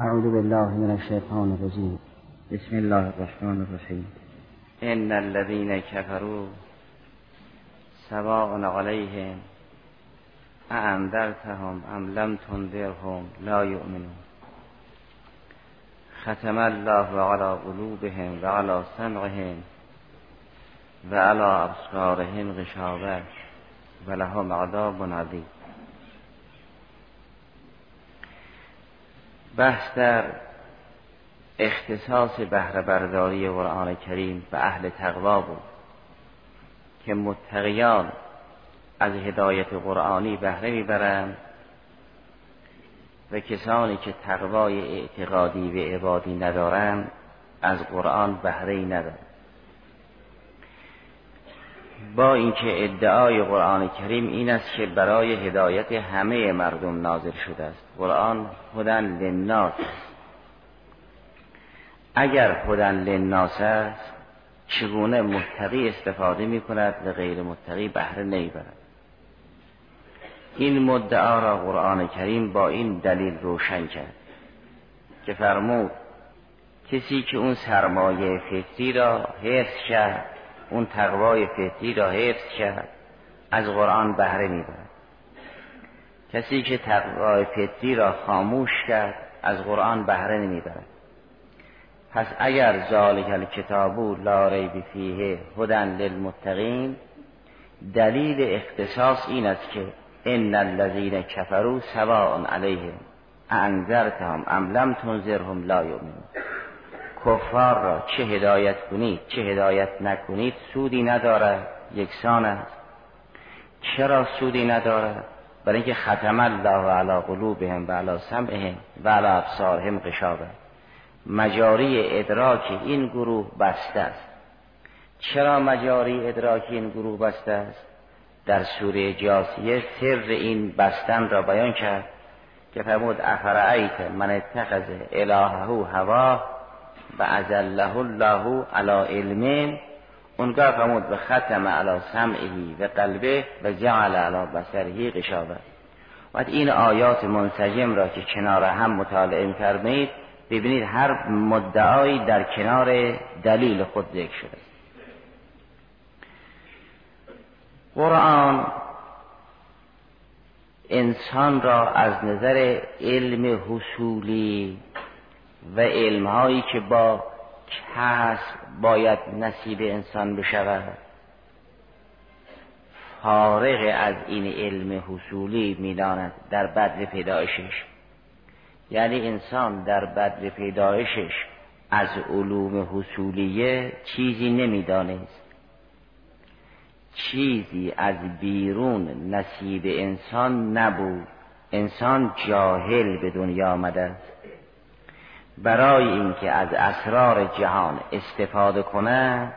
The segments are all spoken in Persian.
أعوذ بالله من الشيطان الرجيم. بسم الله الرحمن الرحيم. إن الذين كفروا سواء عليهم أأنذرتهم أم لم تنذرهم لا يؤمنون. ختم الله على قلوبهم وعلى سمعهم وعلى أبصارهم غشاوة ولهم عذاب عظيم. بحث در اختصاص بهره برداری قرآن کریم به اهل تقوا بود که متقیان از هدایت قرآنی بهره می‌برند و کسانی که تقوای اعتقادی و عبادی ندارند از قرآن بهره ندارند. با اینکه ادعای قرآن کریم این است که برای هدایت همه مردم نازل شده است. قرآن هدن للناس است. اگر هدن للناس است چگونه متقی استفاده می کند و غیر متقی بهره نمی‌برد این مدعا را قرآن کریم با این دلیل روشن کرد که فرمود کسی که اون سرمایه فطری را حفظ کرد اون تقوای فطری را حفظ کرد از قرآن بهره می‌برد. کسی که تقوای فطری را خاموش کرد از قرآن بهره نمی‌برد. پس اگر ذالک الکتابو لا ریب فیه هدن للمتقین دلیل اختصاص این است که ان الذین کفروا سواء علیهم انذرتهم ام لم تنذرهم لا یؤمنون. کفار را چه هدایت کنید چه هدایت نکنید سودی ندارد یکسان است. چرا سودی ندارد برای اینکه ختم الله علی قلوبهم و علی سمعهم و علی ابصارهم غشاوه مجاری ادراک این گروه بسته است. چرا مجاری ادراک این گروه بسته است؟ در سوره جاسیه سر این بستن را بیان کرد که فرمود افرعیت من اتخذ الهه هوا؟ و ازله الله علی علم. اونگاه فرمود به ختم علی سمعه و قلبه و جعل علی بصره غشاوه. و این آیات منسجم را که کنار هم مطالعه می‌فرمایید ببینید هر مدعایی در کنار دلیل خود ذکر شده. قرآن انسان را از نظر علم حصولی و علمهایی که با کسب باید نصیب انسان بشود. فارغ از این علم حصولی می‌داند در بدر پیدایشش. یعنی انسان در بدر پیدایشش از علوم حصولیه چیزی نمی‌دانست. چیزی از بیرون نصیب انسان نبود. انسان جاهل به دنیا آمده است. برای اینکه از اسرار جهان استفاده کنه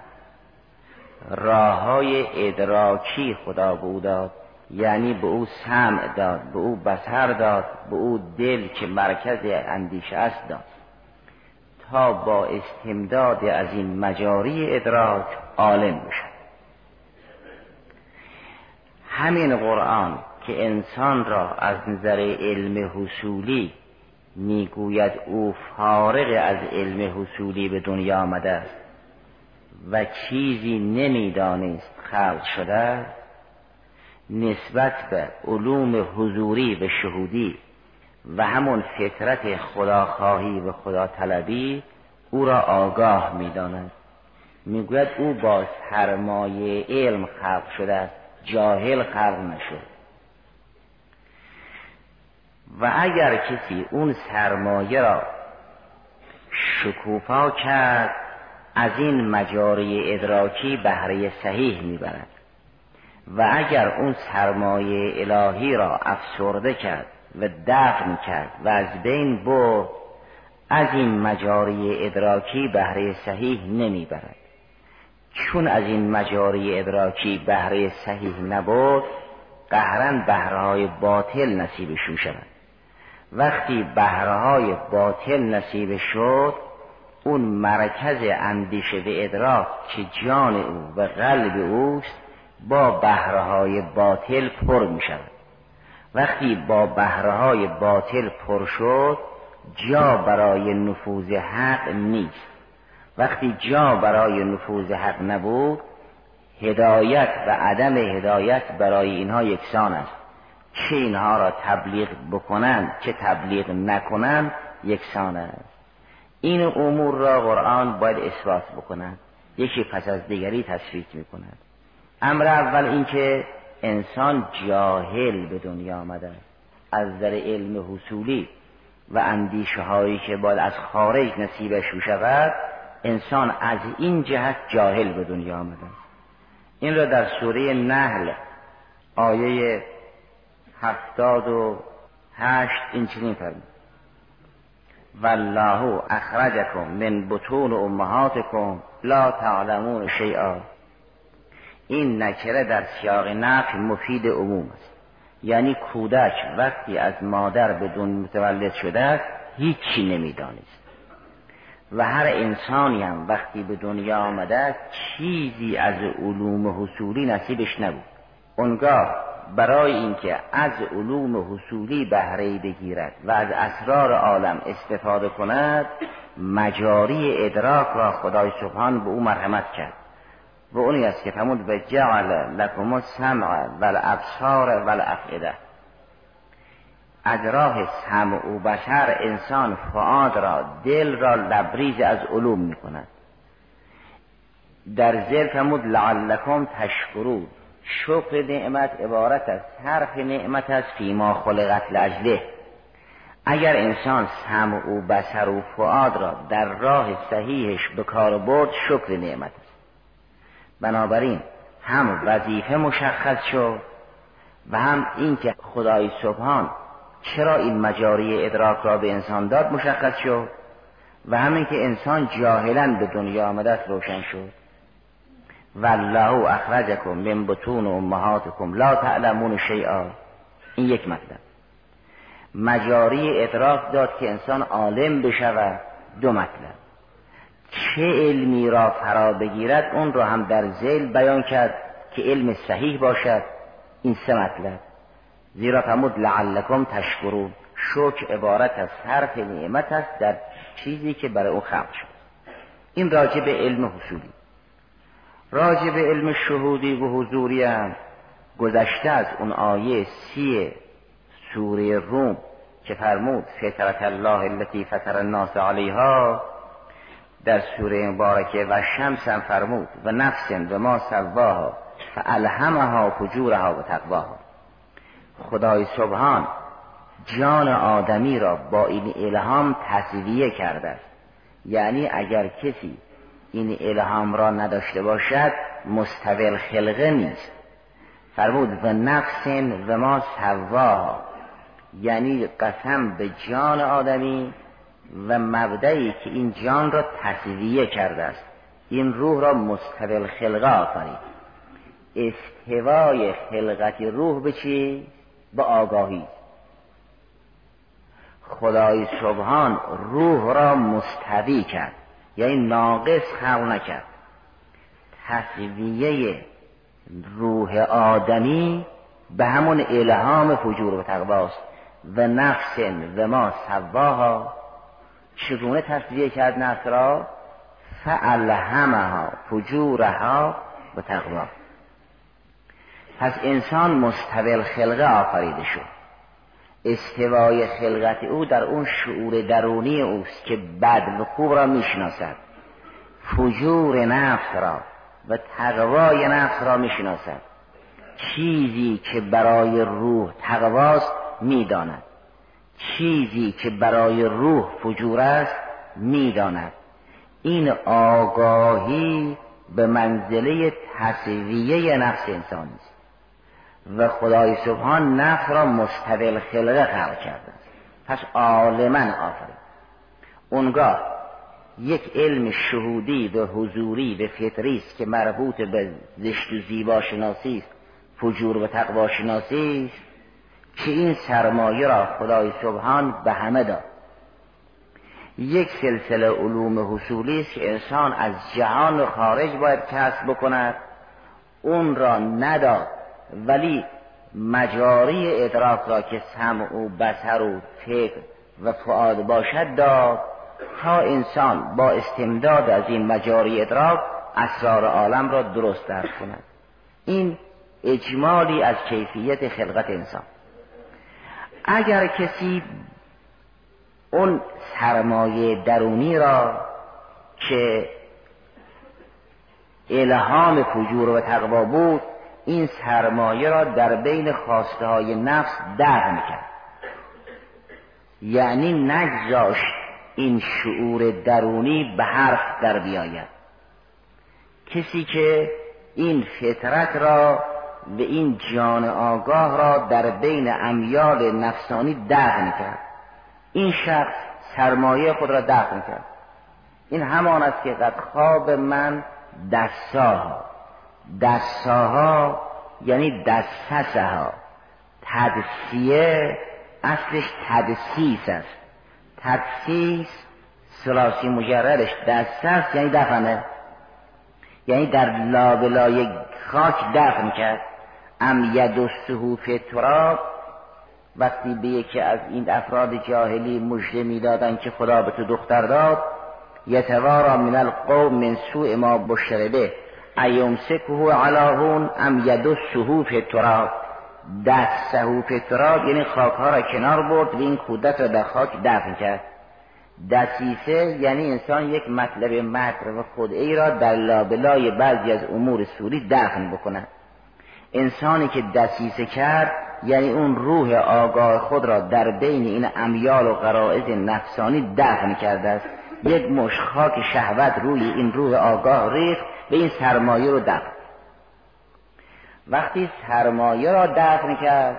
راه های ادراکی خدا به او داد. یعنی به او سمع داد به او بسر داد به او دل که مرکز اندیشه است داد. تا با استمداد از این مجاری ادراک عالم بشد. همین قرآن که انسان را از نظر علم حصولی می‌گوید او فارغ از علم حصولی به دنیا آمده است و چیزی نمی‌دانست خلق شده نسبت به علوم حضوری و شهودی و همون فطرت خداخواهی و خدا طلبی او را آگاه می‌داند. می‌گوید او با سرمایه علم خلق شده است جاهل خلق نشد. و اگر کسی اون سرمایه را شکوفا کرد از این مجاری ادراکی بهره صحیح می‌برد. و اگر اون سرمایه الهی را افسرده کرد و دفن کرد و از بین برد از این مجاری ادراکی بهره صحیح نمی‌برد. چون از این مجاری ادراکی بهره صحیح نبود قهرن بهرهای باطل نصیبشون شود. وقتی بهرهای باطل نصیب شد اون مرکز اندیشه و ادراک که جان او و قلب اوست با بهرهای باطل پر می شود وقتی با بهرهای باطل پر شد جا برای نفوذ حق نیست. وقتی جا برای نفوذ حق نبود هدایت و عدم هدایت برای اینها یکسان است. چه اینها را تبلیغ بکنند چه تبلیغ نکنند یکسان است. این امور را قرآن باید اثبات بکنند یکی پس از دیگری تصویت می کند امر اول اینکه انسان جاهل به دنیا آمده از در علم حصولی و اندیشه هایی که باید از خارج نصیبش شود انسان از این جهت جاهل به دنیا آمده این را در سوره نحل آیه هفتاد و هشت این چنین فرمود والله اخرجکم من بطون امهاتکم لا تعلمون شیئا. این نکره در سیاق نفی مفید عموم است. یعنی کودک وقتی از مادر بدون متولد شده است هیچی نمی‌دانست. و هر انسانی هم وقتی به دنیا آمده چیزی از علوم حصولی نصیبش نبود. اونگاه برای اینکه از علوم حصولی بهره بگیرد و از اسرار عالم استفاده کند مجاری ادراک را خدای سبحان به او مرحمت کرد. و اونی است که فرمود و جعل لکم السمع و الابصار و الافئده از راه سمع و بشر انسان فعاد را دل را لبریز از علوم می کند در زیر فرمود لعلکم تشکرون. شکر نعمت عبارت از صرف نعمت از فیما خلقت لجله اگر انسان سمع و بسر و فعاد را در راه صحیحش به کار برد شکر نعمت است. بنابراین هم وظیفه مشخص شد و هم اینکه خدای سبحان چرا این مجاری ادراک را به انسان داد مشخص شد و همین که انسان جاهلا به دنیا آمده روشن شد. والله اخرجکم من بطون امهاتکم لا تعلمون شیئا این یک مطلب. مجاری ادراک داد که انسان عالم بشود. دو مطلب. چه علمی را فرا بگیرد؟ اون را هم در زیل بیان کرد که علم صحیح باشد. این سه مطلب. زیرا فرمود لعلکم تشکرون. شکر عبارت از صرف نعمت است در چیزی که برای او خلق شد. این راجع به علم حصولی. راجع به علم شهودی و حضوری هم گذشته از اون آیه سی سوره روم که فرمود فطرت الله التي فطر الناس علیها در سوره مبارکه و شمس هم فرمود و نفس و ما سواها فالهمها فجورها و تقواها. خدای سبحان جان آدمی را با این الهام تصویه کرده است. یعنی اگر کسی این الهام را نداشته باشد مستقل خلقه نیست. فرمود و نفس و ما سواها یعنی قسم به جان آدمی و مبدعی که این جان را تصویه کرده است. این روح را مستقل خلقه آفرید. استوای خلقت روح به چی؟ به آگاهی. خدای سبحان روح را مستوی کرد. یعنی ناقص خلق نکرد. تصویه روح آدمی به همون الهام فجور و تقواست و نفس و ما سواها چگونه تصویه کرد نفس را؟ فعلهمها فجورها و تقوا. پس انسان مستقل خلقه آفریده شد. استوای خلقت او در اون شعور درونی اوست که بد و خوب را می‌شناسد. فجور نفس را و تقوای نفس را می‌شناسد. چیزی که برای روح تقواست می‌داند. چیزی که برای روح فجور است می‌داند. این آگاهی به منزله تصویه نفس انسان است. و خدای سبحان نفس را مستقل خلقه خلق کرده. پس عالما آفرید اونگاه یک علم شهودی و حضوری و فطری است که مربوط به زشت و زیبا شناسی است فجور و تقوا شناسی است که این سرمایه را خدای سبحان به همه داد. یک سلسله علوم حصولی است که انسان از جهان خارج باید کسب بکند اون را نداد. ولی مجاری ادراک را که سمع و بسر و فکر و فعاد باشد داد تا انسان با استمداد از این مجاری ادراک اسرار عالم را درست درک کند. این اجمالی از کیفیت خلقت انسان. اگر کسی اون سرمایه درونی را که الهام فجور و تقوا بود این سرمایه را در بین خواسته های نفس در کرد یعنی نگذاشت این شعور درونی به حرف در بیاید. کسی که این فطرت را و این جان آگاه را در بین امیال نفسانی دفن کرد این شخص سرمایه خود را دفن کرد این همان است که قد خواب من دستاها دستاها یعنی دستسها تدسیه اصلش تدسیس است. تدسیس سلاسی مجردش دستس یعنی دفنه. یعنی در لابلای خاک دفن کرد. ام ید صحوف تراب وقتی به یکی از این افراد جاهلی مژده می‌دادند که خدا به تو دختر داد یتوارا من القوم من سوء ما بشر به. ایمسکه علاهون ام ید صحوف تراب. دست صحوف تراب یعنی خاک ها را کنار برد و این کودک را در خاک دفن کرد. دسیسه یعنی انسان یک مطلب مکر و خودعی را در لابلای بعضی از امور سوری دفن بکند. انسانی که دسیسه کرد یعنی اون روح آگاه خود را در بین این امیال و قرائز نفسانی دفن کرده است. یک مش خاک شهوت روی این روح آگاه ریخت به این سرمایه رو دفن وقتی سرمایه را دفن کرد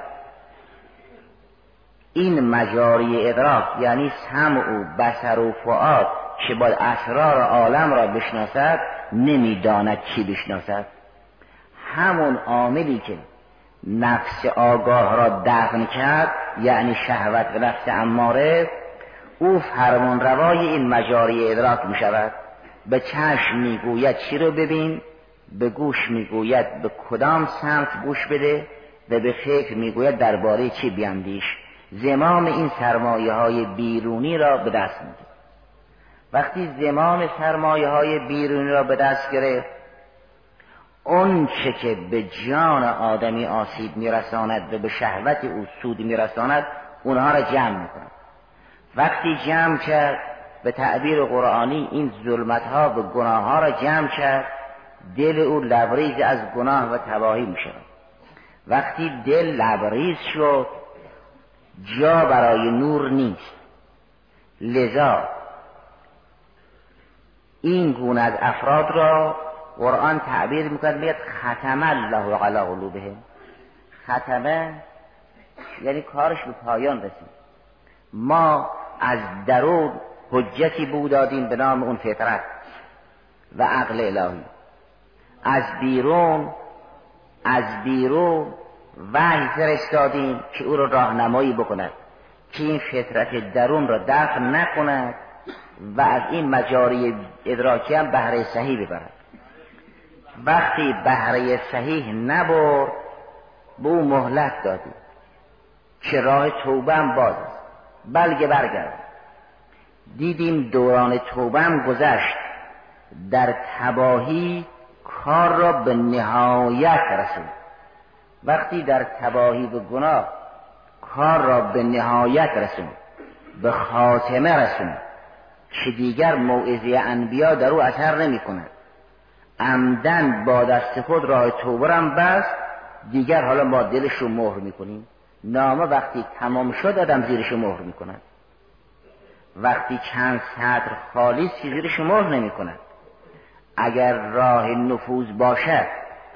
این مجاری ادراک یعنی سمع و بسر و فعاد که با اسرار عالم را بشناسد نمی‌داند چی بشناسد. همون عاملی که نفس آگاه را دفن کرد یعنی شهوت و نفس اماره او فرمان روای این مجاری ادراک می شود به چشم می‌گوید چی رو ببین؟ به گوش می‌گوید به کدام سمت گوش بده؟ و به فکر می‌گوید درباره چی بیاندیش زمام این سرمایه های بیرونی را به دست میده. وقتی زمام سرمایه های بیرونی را به دست گرفت اون چه که به جان آدمی آسیب میرساند و به شهوت او سود میرساند اونها را جمع می‌کند. وقتی جمع کرد به تعبیر قرآنی این ظلمت ها و گناه ها را جمع کرد دل او لبریز از گناه و تباهی می شود وقتی دل لبریز شد جا برای نور نیست. لذا این گونه از افراد را قرآن تعبیر می‌کند میگه ختم الله علی قلوبهم ختمه یعنی کارش به پایان رسید. ما از درون حجتی بود دادیم به نام اون فطرت و عقل الهی. از بیرون از بیرون وحی فرستادیم که او را راهنمایی بکند که این فطرت درون را دفن نکند و از این مجاری ادراکی هم بهره صحیح ببرد. وقتی بهره صحیح نبرد به او مهلت دادیم که راه توبه هم باز است. بلکه برگرد دیدیم دوران توبه هم گذشت. در تباهی کار را به نهایت رسید وقتی در تباهی و گناه کار را به نهایت رسون به خاتمه رسون که دیگر موعظه انبیا در او اثر نمی کند. عمدن با دست خود راه توبه هم بست دیگر حالا ما دلش رو مهر می‌کنیم نامه وقتی تمام شد آدم زیرش رو مهر می‌کند وقتی چند سطر خالی زیرش مهر نمی کند اگر راه نفوذ باشد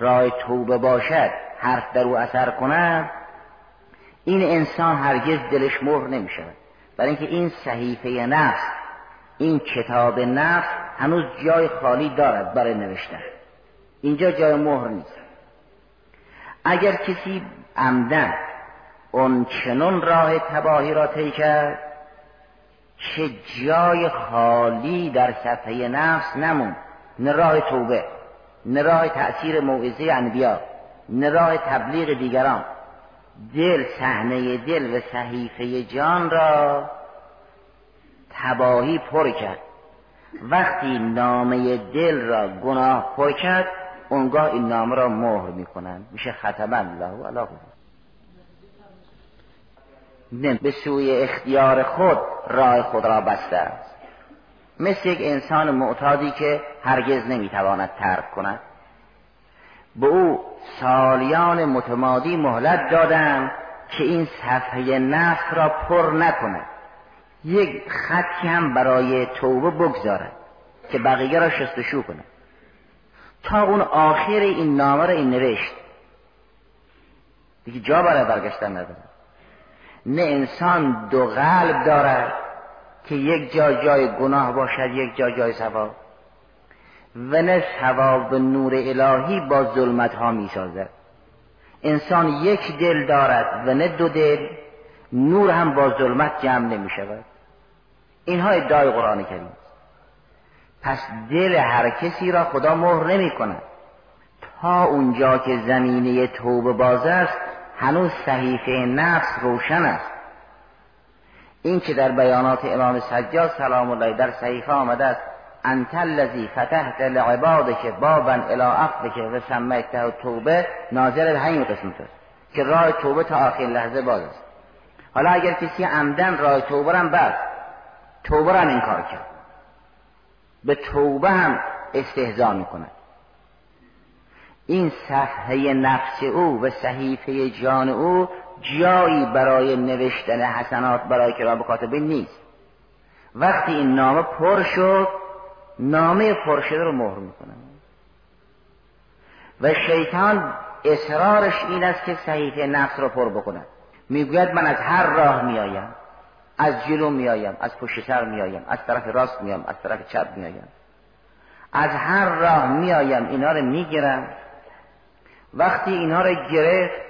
راه توبه باشد حرف در او اثر کند این انسان هرگز دلش مهر نمی شود برای اینکه این صحیفه نفس این کتاب نفس هنوز جای خالی دارد برای نوشتن. اینجا جای مهر نیست. اگر کسی عمدن اون چنون راه تباهی را طی کرد که جای خالی در صفحه نفس نمون. نه راه توبه نه راه تأثیر موعظه انبیا نه راه تبلیغ دیگران. دل صحنه دل و صحیفه جان را تباهی پر کرد. وقتی نامه دل را گناه پر کرد اونگاه این نامه را مهر می‌کنند میشه ختم الله علی نه به سوی اختیار خود راه خود را بسته است. مثل یک انسان معتادی که هرگز نمی‌تواند ترک کند. به او سالیان متمادی مهلت دادند که این صفحه نفس را پر نکند. یک خطی هم برای توبه بگذارد که بقیه را شستشو کند. تا اون آخر این نامه را این نوشت. دیگه جا برای برگشتن نداره نه انسان دو قلب دارد که یک جا جای گناه باشد یک جا جای ثواب و نه ثواب نور الهی با ظلمت ها می سازد انسان یک دل دارد و نه دو دل نور هم با ظلمت جمع نمی شود اینها ادعای قرآن کریم پس دل هر کسی را خدا مهر نمی کند تا اونجا که زمینه توبه باز است هنوز صحیفه نفس روشن است. این که در بیانات امام سجاد سلام الله در صحیفه آمده است. انت الذی فتحت لعبادک بابا الی عفوک و سمیته توبه ناظر همین قسمت است. که راه توبه تا آخرین لحظه باز است. حالا اگر کسی عمدن راه توبه هم بست توبه را انکار کرد. به توبه هم استهزا می‌کند. این صفحه نفس او و صحیفه جان او جایی برای نوشتن حسنات برای کرام کاتبین نیست. وقتی این نامه پر شد نامه پر شده رو مهر می‌کنن و شیطان اصرارش این است که صحیفه نفس رو پر بکند می‌گوید من از هر راه میآیم از جلو میآیم از پشت سر میآیم از طرف راست میام از طرف چپ میآیم. از هر راه میآیم اینا رو می‌گیرم. وقتی اینا رو گرفت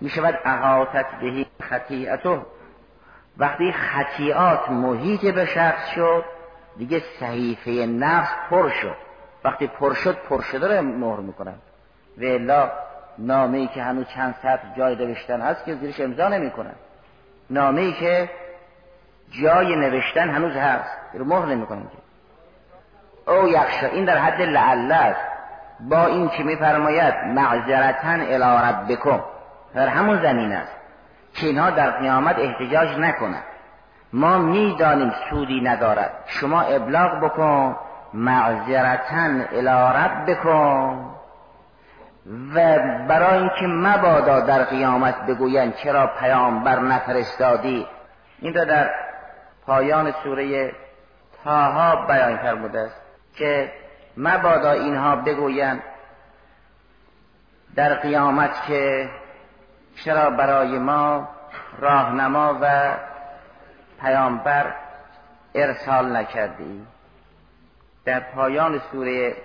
می‌شود احاطت بهی خطیعتو وقتی خطیعات محیط به شخص شد دیگه صحیفه نفس پر شد. وقتی پر شد پر شده رو مهر می‌کنن. و الا نامه ای که هنوز چند سطر جای نوشتن هست که زیرش امضا نمی‌کنن. نامه ای که جای نوشتن هنوز هست رو مهر نمی‌کنن. او یخشا این در حد لعله است. با این که میفرماید؟ معذرتن الی ربکم. در همون زمین است. که اینها در قیامت احتجاج نکنند. ما می‌دانیم سودی ندارد. شما ابلاغ بکن. معذرتن الی بکن و برای اینکه مبادا در قیامت بگویند چرا پیامبر نفرستادی. این را در پایان سوره تاها بیان فرموده است که مبادا اینها بگویند در قیامت که چرا برای ما راهنما و پیامبر ارسال نکردی؟ در پایان سوره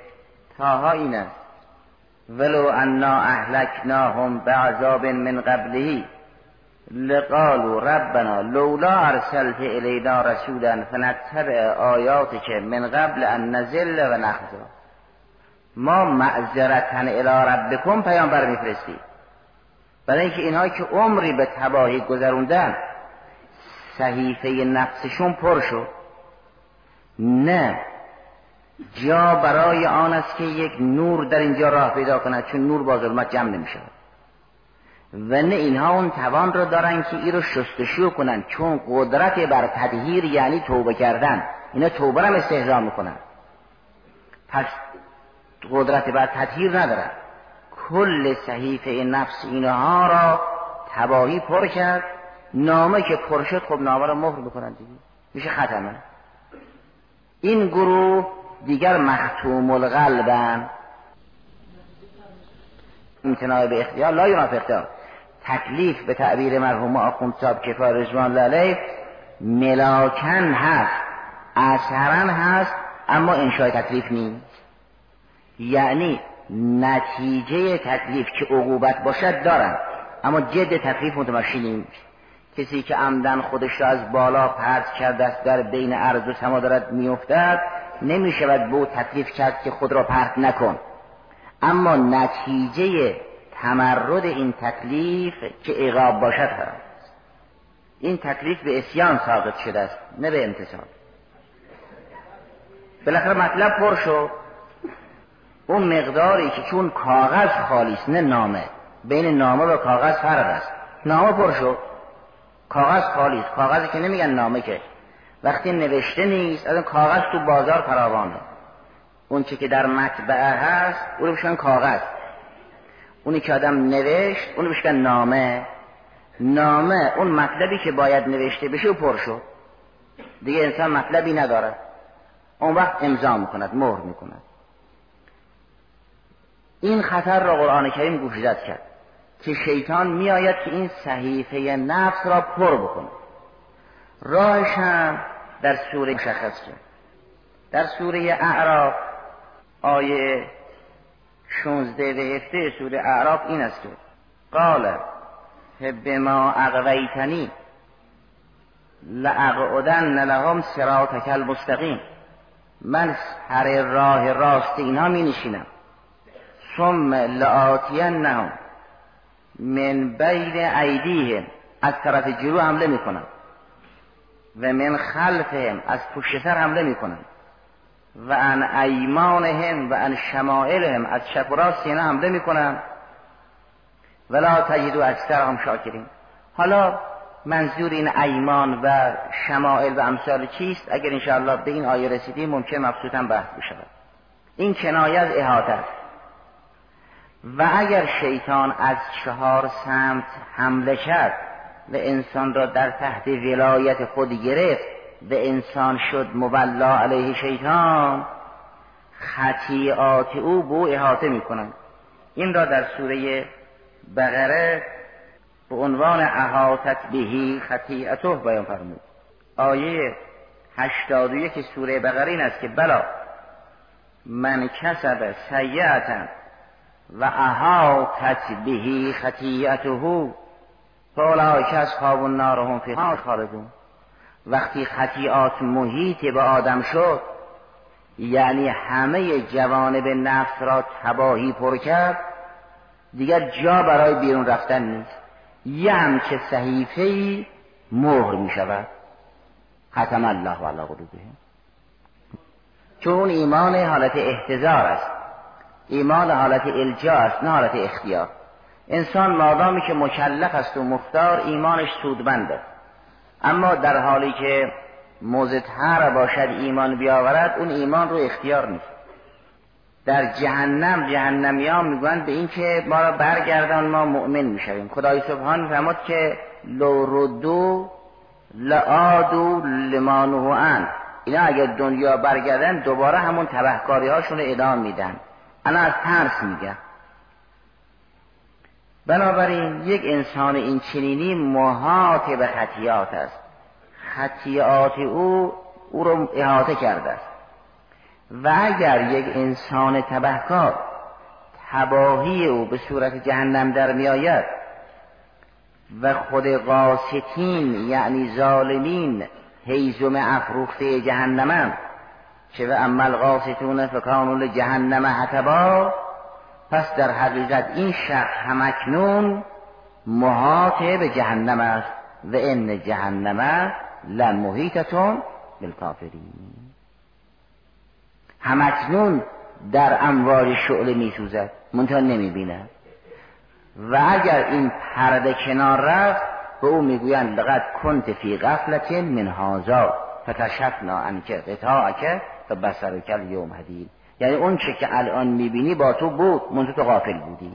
تاها این است. ولو انا اهلکناهم بعذاب من قبله. لقالوا ربنا لولا ارسلت الینا رسولا فنتبع آیاتك من قبل ان نزل و نخزا ما معذرتن الی ربکم پیامبر میفرستیم برای اینکه اینها که عمری به تباهی گذروندن صحیفه نفسشون پر شد. نه جا برای آن است که یک نور در اینجا راه پیدا کند چون نور با ظلمت جمع نمی شود و نه اینها اون توان رو دارن که این رو شستشو کنن چون قدرت بر تدهیر یعنی توبه کردن. اینا توبه رو استهزا می‌کنن. پس قدرت بر تدهیر ندارن. کل صحیفه نفس اینها را تباهی پر کرد. نامه که پر شد خب نامه را مهر بکنن دیگه. میشه ختمه این گروه دیگر مختوم القلبن. امتناع به اختیار لا اختیار. تکلیف به تعبیر مرحوم آخوند صاحب کفار رجوان لاله ملاکن هست اثرا هست اما انشای تکلیف نیست. یعنی نتیجه تکلیف که عقوبت باشد دارن اما جد تکلیف متمشی نیست. کسی که عمدن خودش را از بالا پرد کرده است در بین عرض و سما دارد میافتد نمی شود به تکلیف کرد که خود را پرت نکن. اما نتیجه تمرد این تکلیف که عقاب باشد هست این تکلیف به اسیان ثابت شده است نه به امتصال بالاخره مطلب پر شد. اون مقداری که چون کاغذ خالیست نه نامه. بین نامه و کاغذ فرق است. نامه پر شد. کاغذ خالیست کاغذی که نمیگن نامه که. وقتی نوشته نیست از کاغذ تو بازار فراوانه اون چی که در مطبعه هست اونو بشن کاغذ. اونی که آدم نوشت اونو بشکن نامه. نامه اون مطلبی که باید نوشته بشه و پر شد. دیگه انسان مطلبی نداره. اون وقت امضا می‌کند مهر می‌کند. این خطر را قرآن کریم گوشزد کرد که شیطان میآید که این صحیفه نفس را پر بکنه راهش هم در سوره مشخص کرد. در سوره اعراف آیه 16 و 17 سوره اعراف این است که قال ما اقویتنی لأقعدن لهم صراطک المستقیم. من هر راه راست اینها می نشینم. ثم لآتینهم من بین ایدیهم از طرف جلو حمله می‌کنم و من خلفهم از پشت سر حمله می‌کنم و ان ایمانهم و ان شمائلهم. از چپ و راست حمله می‌کنم ولا تجدو اکثرهم شاکرین. حالا منظور این ایمان و شمائل و امثال چیست؟ اگر انشاءالله به این آیه رسیدیم ممکن مبسوطا بحث بشود. این کنایه از احاطه است. و اگر شیطان از چهار سمت حمله کرد و انسان را در تحت ولایت خود گرفت و انسان شد مبلا علیه شیطان خطیعات او بو احاطه می کنند این را در سوره بقره به عنوان احاطت بهی خطیعته بیان فرمود. آیه هشتاد و یک سوره بقره این است که بلا من کسب سیعتا و احاطت بهی خطیعته فاولئک اصحاب النار هم فیها خالدون. وقتی خطیعات محیط به آدم شد یعنی همه جوانب نفس را تباهی پر کرد دیگر جا برای بیرون رفتن نیست. یه همچه صحیفه ای مهر می شود. ختم الله علی قلوبهم. چون ایمان حالت احتضار است ایمان حالت الجا است نه حالت اختیار. انسان مادامی که مکلف است و مختار ایمانش سودمند است اما در حالی که مزدهر باشد ایمان بیاورد اون ایمان رو اختیار نیست. در جهنم جهنمیان می‌گویند به این که ما را برگردان ما مؤمن می‌شویم. خدای سبحان فرمود که لو ردو لعادو لمانو ان. اینا اگر دنیا برگردن دوباره همون تبهکاری هاشون رو ادامه میدن. انا از ترس میگن بنابراین یک انسان این چنینی محاط به خطیات است. خطیات او او رو احاطه کرده است. و اگر یک انسان تبهکار تباهی او به صورت جهنم در می آید و خود قاستین یعنی ظالمین هیزم افروخته جهنمم چه و عمل قاستون فکانون جهنم حتبا پس در حقیقت این شخص همکنون محاط به جهنم است و ان جهنم لمحیطتون بالکافرین همکنون در اموال شعله می سوزد منتها نمی و اگر این پرده کنار رفت به او می‌گویند لقد کنت فی غفلت من هازا فتشفنا انک قطاعک و بسرکل یوم حدید یعنی اون چه که الان می‌بینی با تو بود منتها تو غافل بودی.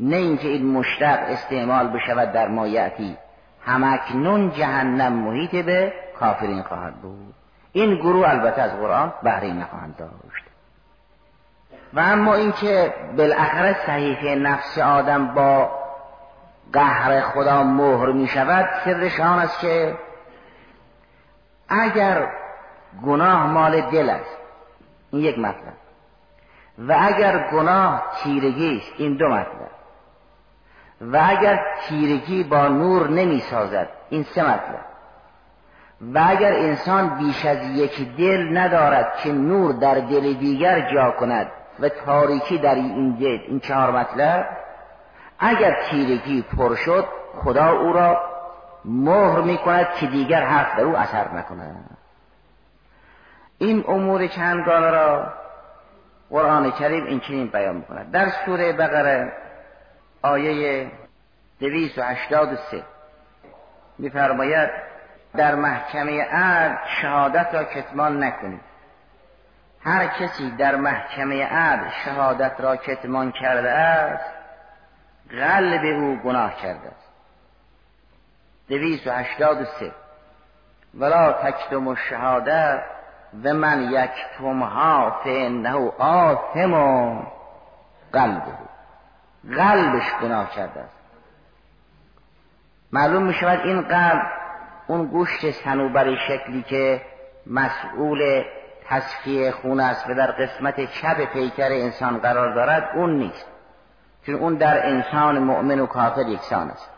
نه اینکه این مشتق استعمال بشود در مایعتی. همکنون جهنم محیط به کافرین خواهد بود. این گروه البته از قرآن بهره نخواهند داشت. و اما اینکه بالاخره صحیفه نفس آدم با قهر خدا مهر می شود سرش آن است که اگر گناه مال دل است این یک مطلب. و اگر گناه تیرگی است این دو مطلب. و اگر تیرگی با نور نمی سازد این سه مطلب. و اگر انسان بیش از یک دل ندارد که نور در دل دیگر جا کند و تاریکی در این دل این چهار مطلب اگر تیرگی پر شد خدا او را مهر می کند که دیگر حرف در او اثر نکند. این امور چندگانه را قرآن کریم این چنین بیان می‌کند. در سوره بقره آیه دویست و هشتاد و سه میفرماید در محکمه عدل شهادت را کتمان نکنید. هر کسی در محکمه عدل شهادت را کتمان کرده است قلب او گناه کرده است. دویست و هشتاد و سه. ولا تکتم و شهادت و من یکتمها فانه آثم قلبه. قلبش گناه کرده است. معلوم می شود این قلب اون گوشت سنوبر شکلی که مسئول تصفیه خون است و در قسمت چپ پیکر انسان قرار دارد اون نیست. چون اون در انسان مؤمن و کافر یکسان است.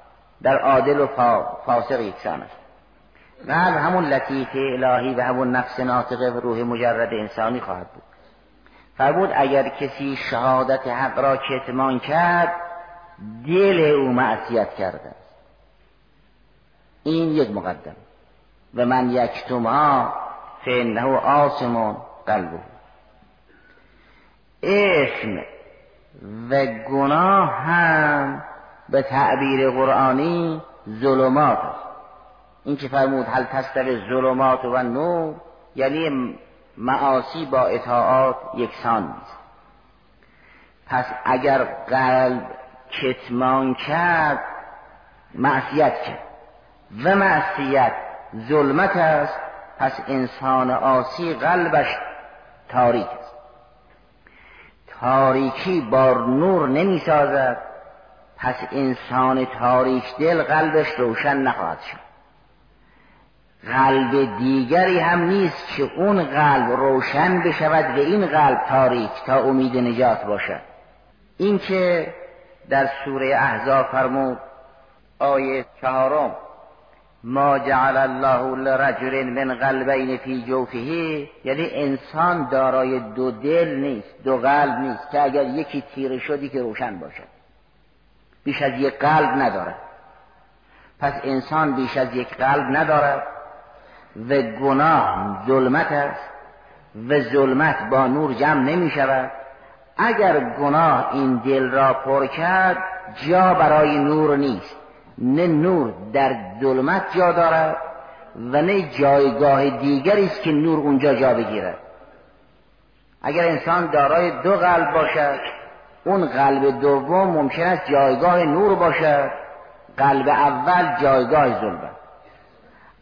در عادل و فاسق یکسان است. قلب همون لطیف الهی و همون نفس ناطقه و روح مجرد انسانی خواهد بود. فرمود اگر کسی شهادت حق را کتمان کرد دل او معصیت کرده این یک مقدم. و من یکتما فانه آسمون قلبه. اسم و گناه هم به تعبیر قرآنی ظلمات است. این که فرمود هل تستوی ظلمات و نور یعنی معاصی با اطاعات یکسان نیست. پس اگر قلب کتمان کرد معصیت کرد. و معصیت ظلمت است پس انسان آسی قلبش تاریک است. تاریکی با نور نمی سازد پس انسان تاریک دل قلبش روشن نخواهد شد. قلب دیگری هم نیست که اون قلب روشن بشود و این قلب تاریک تا امید نجات باشد. این که در سوره احزاب فرمود آیه چهارم ما جعل الله لرجل من قلبین فی جوفه یعنی انسان دارای دو دل نیست دو قلب نیست که اگر یکی تیره شدی که روشن باشد. بیش از یک قلب ندارد. پس انسان بیش از یک قلب ندارد. و گناه ظلمت است و ظلمت با نور جمع نمی شود. اگر گناه این دل را پر کرد جا برای نور نیست. نه نور در ظلمت جا دارد و نه جایگاه دیگری است که نور اونجا جا بگیرد. اگر انسان دارای دو قلب باشد اون قلب دوم ممکن است جایگاه نور باشد. قلب اول جایگاه ظلمت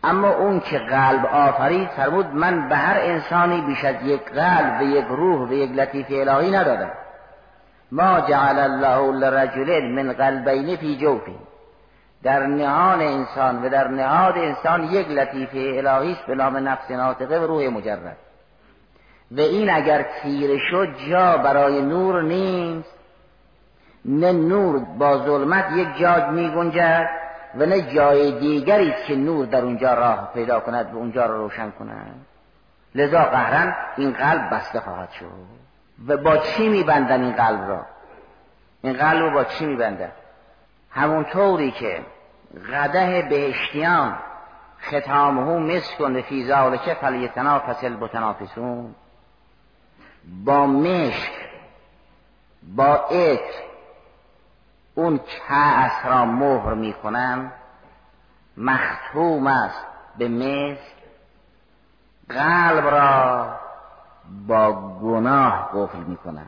اما اون که قلب آفرید فرمود من به هر انسانی بیش از یک قلب و یک روح و یک لطیف الهی ندادم. ما جعل الله لرجل من قلبین فی جوفه در نهان انسان و در نهاد انسان یک لطیفه الهی است به نام نفس ناطقه و روح مجرد. و این اگر تیره شد جا برای نور نیست. نه نور با ظلمت یک جا می گنجد و نه جای دیگری که نور در اونجا راه پیدا کند و اونجا را روشن کند. لذا قهرن این قلب بسته خواهد شد. و با چی میبندن این قلب را؟ این قلب رو با چی میبندن همونطوری که قده بهشتیان ختامه مسکن فی ذالک فلیتنافس البتنافسون. با مشک با ات اون کعس را مهر می‌کنن مختوم است به مسک قلب را با گناه قفل می‌کنن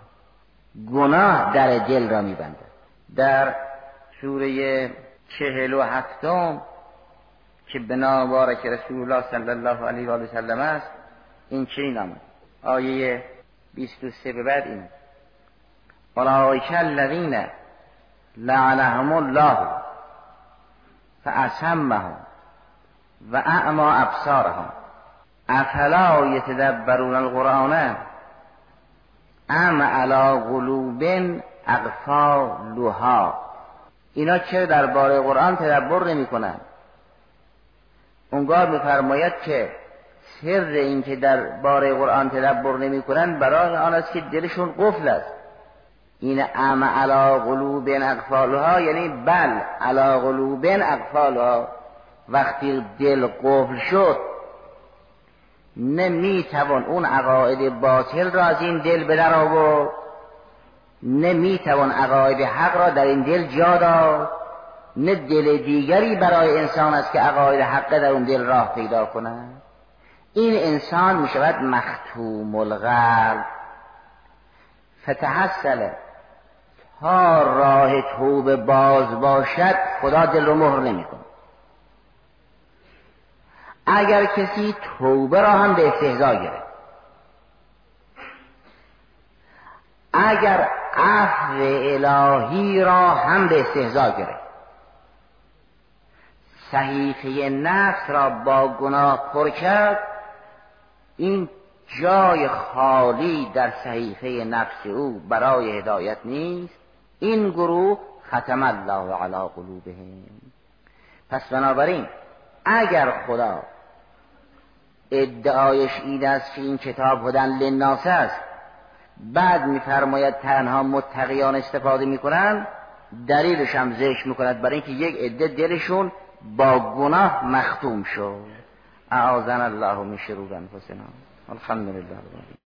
گناه در دل را میبنده در سوره چهل و هفتم که به بارک رسول الله صلی الله علیه و سلم است این چنین آمد آیه 23 به بعد این. اولئک الذین لعنهم الله فاسمهم و اعما ابصارهم افلا یتدبرون القرآن؟ ام علی قلوب اقفالها اینا چه درباره قرآن تدبر نمی کنن اونگاه میفرماید که سر این که در باره قرآن تدبر نمی کنن برای آن است که دلشون قفل است. این ام علا قلوب اقفالها یعنی بل علا قلوب اقفالها وقتی دل قفل شد نمی‌توان اون عقاید باطل را از این دل به در آورد نمی‌توان عقاید حق را در این دل جا داد نه دل دیگری برای انسان است که عقاید حق در اون دل راه پیدا کند این انسان می شود مختوم القلب. فتحصل تا راه توبه باز باشد خدا دل رو مهر نمی‌کنه اگر کسی توبه را هم به استهزا گرفت اگر عفو الهی را هم به استهزا گرفت صحیفه نفس را با گناه پر کرد این جای خالی در صحیفه نفس او برای هدایت نیست. این گروه ختم الله علی قلوبهم. پس بنابراین اگر خدا ادعایش این است که این کتاب هدن لناس است بعد میفرماید تنها متقیان استفاده می‌کنند دلیلش هم ذکر می‌کند برای اینکه یک عده دلشون با گناه مختوم شد. اعاذنا الله من شرور انفسنا. الحمد لله